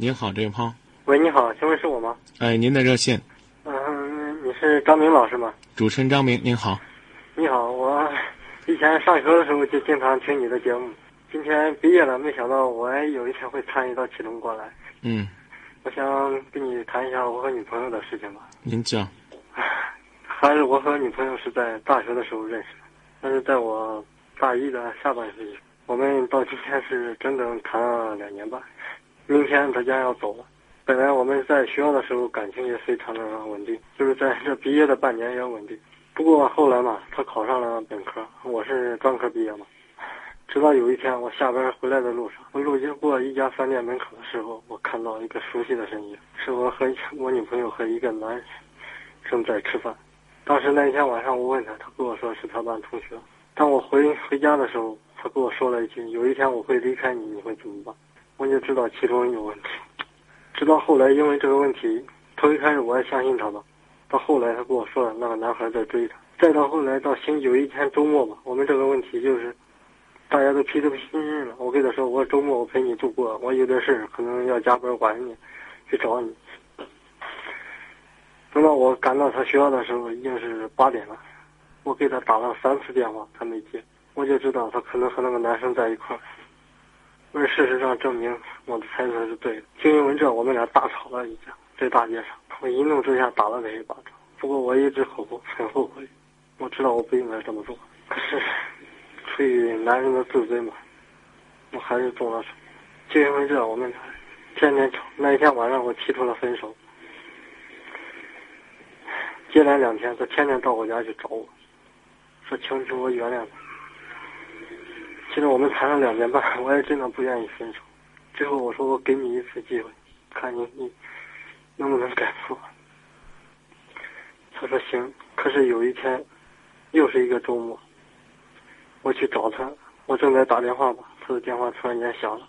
您好，这位朋友。喂，你好，请问是我吗？哎，您的热线，嗯，你是张明老师吗？主持人张明，您好。你好，我以前上学的时候就经常听你的节目，今天毕业了，没想到我还有一天会参与到其中过来。嗯，我想跟你谈一下我和女朋友的事情吧。您讲。还是我和女朋友是在大学的时候认识的，但是在我大一的下半学期，我们到今天是整整谈了两年半。明天他将要走了。本来我们在学校的时候感情也非常的稳定，就是在这毕业的半年也稳定。不过后来嘛，他考上了本科，我是专科毕业嘛。直到有一天我下班回来的路上，我路经过一家饭店门口的时候，我看到一个熟悉的身影，是我和我女朋友和一个男生在吃饭。当时那一天晚上，我问他，他跟我说是他班同学。当我回回家的时候，他跟我说了一句：“有一天我会离开你，你会怎么办？”我就知道其中有问题。直到后来，因为这个问题，头一开始我还相信他吧。到后来，他跟我说了那个男孩在追他。再到后来，到星有一天周末吧，我们这个问题就是大家都皮都皮心了。我跟他说：“我周末我陪你度过，我有点事可能要加班晚一点去找你。”等到我赶到他学校的时候，已经是八点了。我给他打了三次电话，他没接。我就知道他可能和那个男生在一块儿。而事实上证明我的猜测是对的。就因为这，我们俩大吵了一架，在大街上。我一怒之下打了他一巴掌。不过我一直后悔，很后悔。我知道我不应该这么做，可是出于男人的自尊嘛，我还是做了。就因为这，我们俩天天吵。那一天晚上，我提出了分手。接连两天，他天天到我家去找我，说请求我原谅他。其实我们谈了两年半，我也真的不愿意分手。最后我说我给你一次机会，看你你能不能改错。他说行。可是有一天，又是一个周末，我去找他，我正在打电话吧，他的电话突然间响了。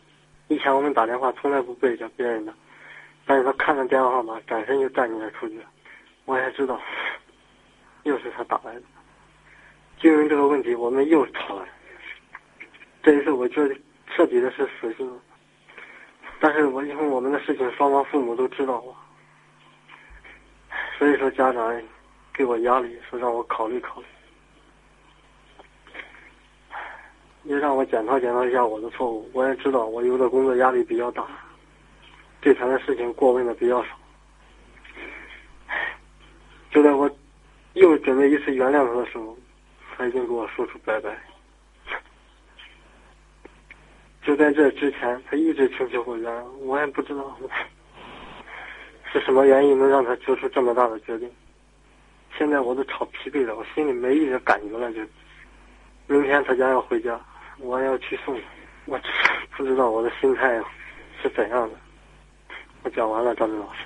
以前我们打电话从来不背着别人的，但是他看着电话号码，转身就站起来出去了。我也知道，又是他打来的。就因为这个问题，我们又吵了。这一次，我觉得彻底的是死心了。但是我因为我们的事情，双方父母都知道了，所以说家长给我压力，说让我考虑考虑，也让我检讨检讨一下我的错误。我也知道我有的工作压力比较大，对他的事情过问的比较少。就在我又准备一次原谅他的时候，他已经给我说出拜拜。就在这之前，他一直请求回家，我也不知道是什么原因能让他做出这么大的决定。现在我都吵疲惫了，我心里没一点感觉了。就明天他将要回家，我要去送他，我不知道我的心态是怎样的。我讲完了，张明老师。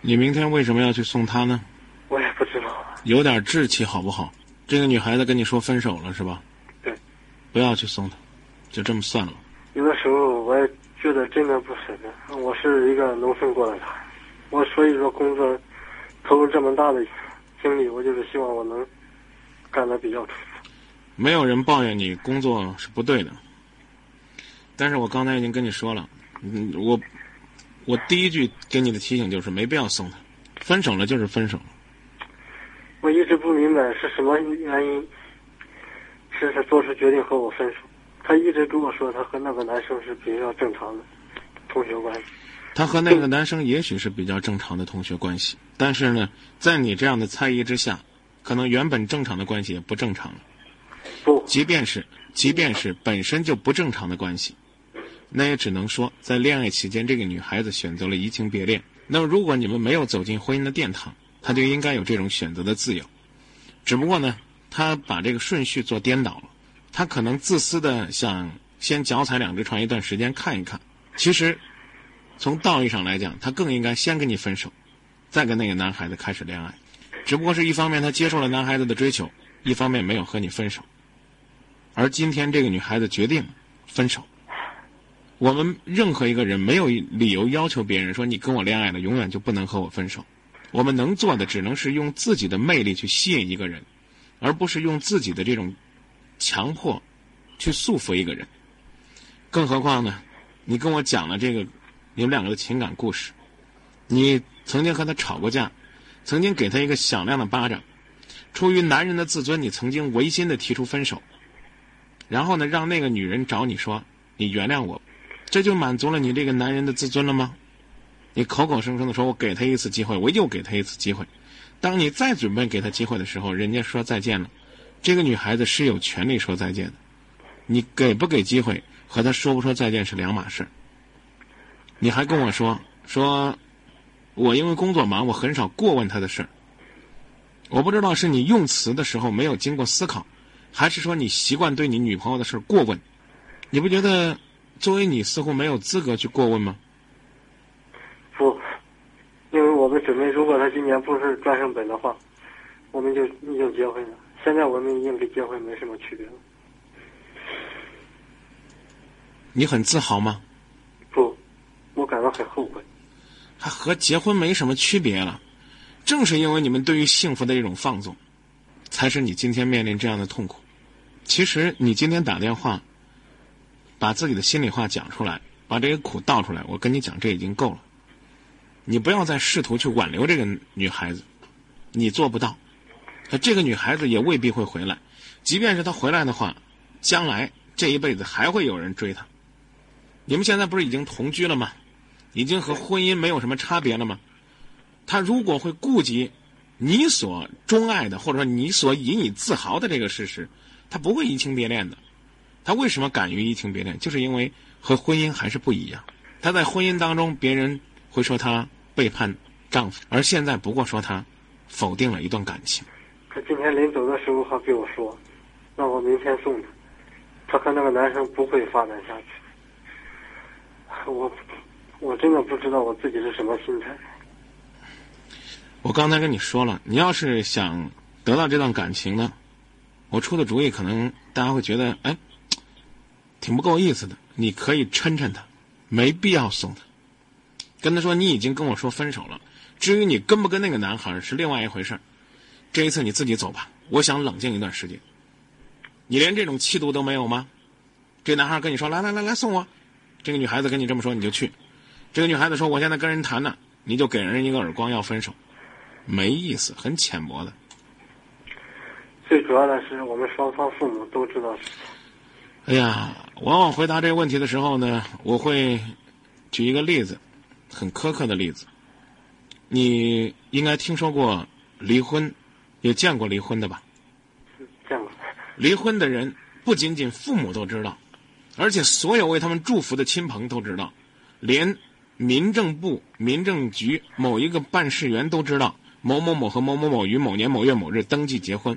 你明天为什么要去送他呢？我也不知道。有点志气好不好？这个女孩子跟你说分手了是吧？对。不要去送她，就这么算了。有的时候我也觉得真的不舍得。我是一个农村过来的，我所以说工作投入这么大的精力，我就是希望我能干得比较出色。没有人抱怨你工作是不对的，但是我刚才已经跟你说了，嗯，我我第一句给你的提醒就是没必要送他，分手了就是分手了。我一直不明白是什么原因，是他做出决定和我分手。他一直跟我说，他和那个男生是比较正常的同学关系。他和那个男生也许是比较正常的同学关系，但是呢，在你这样的猜疑之下，可能原本正常的关系也不正常了。不，即便是即便是本身就不正常的关系，那也只能说在恋爱期间，这个女孩子选择了移情别恋。那么，如果你们没有走进婚姻的殿堂，她就应该有这种选择的自由，只不过呢，他把这个顺序做颠倒了。他可能自私的想先脚踩两只船一段时间看一看。其实，从道义上来讲，他更应该先跟你分手，再跟那个男孩子开始恋爱。只不过是一方面他接受了男孩子的追求，一方面没有和你分手。而今天这个女孩子决定分手。我们任何一个人没有理由要求别人说你跟我恋爱了，永远就不能和我分手。我们能做的只能是用自己的魅力去吸引一个人，而不是用自己的这种强迫去束缚一个人。更何况呢，你跟我讲了这个你们两个的情感故事。你曾经和他吵过架，曾经给他一个响亮的巴掌，出于男人的自尊，你曾经违心的提出分手，然后呢，让那个女人找你说你原谅我，这就满足了你这个男人的自尊了吗？你口口声声的说我给他一次机会，我又给他一次机会，当你再准备给他机会的时候，人家说再见了，这个女孩子是有权利说再见的，你给不给机会和她说不说再见是两码事。你还跟我说说。我因为工作忙，我很少过问她的事儿。我不知道是你用词的时候没有经过思考，还是说你习惯对你女朋友的事儿过问。你不觉得作为你似乎没有资格去过问吗？不，因为我们准备，如果他今年不是专升本的话，我们就已经结婚了。现在我们已经跟结婚没什么区别了。你很自豪吗？不，我感到很后悔。还和结婚没什么区别了，正是因为你们对于幸福的一种放纵，才使你今天面临这样的痛苦。其实你今天打电话，把自己的心里话讲出来，把这个苦倒出来，我跟你讲，这已经够了。你不要再试图去挽留这个女孩子，你做不到。这个女孩子也未必会回来，即便是她回来的话，将来这一辈子还会有人追她。你们现在不是已经同居了吗？已经和婚姻没有什么差别了吗？他如果会顾及你所钟爱的，或者说你所引以自豪的这个事实，他不会移情别恋的。他为什么敢于移情别恋？就是因为和婚姻还是不一样。他在婚姻当中，别人会说他背叛丈夫，而现在不过说他否定了一段感情。今天临走的时候还给我说，让我明天送他。他和那个男生不会发展下去。我。我真的不知道我自己是什么心态。我刚才跟你说了，你要是想得到这段感情呢，我出的主意可能大家会觉得哎，挺不够意思的。你可以抻抻他，没必要送他。跟他说你已经跟我说分手了，至于你跟不跟那个男孩是另外一回事这一次你自己走吧，我想冷静一段时间。你连这种气度都没有吗？这男孩跟你说来来来来送我，这个女孩子跟你这么说你就去。这个女孩子说：“我现在跟人谈呢，你就给人一个耳光要分手，没意思，很浅薄的。”最主要的是，我们双方父母都知道。哎呀，往往回答这个问题的时候呢，我会举一个例子，很苛刻的例子。你应该听说过离婚，也见过离婚的吧？见过。离婚的人不仅仅父母都知道，而且所有为他们祝福的亲朋都知道，连。民政部、民政局某一个办事员都知道某某某和某某某于某年某月某日登记结婚，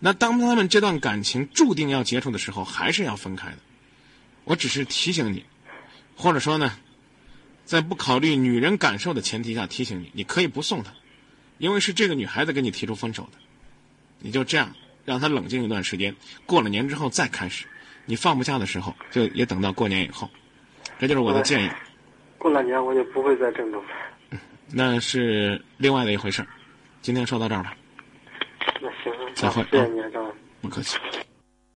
那当他们这段感情注定要结束的时候，还是要分开的。我只是提醒你，或者说呢，在不考虑女人感受的前提下提醒你，你可以不送她，因为是这个女孩子跟你提出分手的。你就这样让她冷静一段时间，过了年之后再开始。你放不下的时候，就也等到过年以后。这就是我的建议。过了年我就不会再郑州了。那是另外的一回事儿。今天说到这儿吧。那行，再会。谢谢你，张。不客气。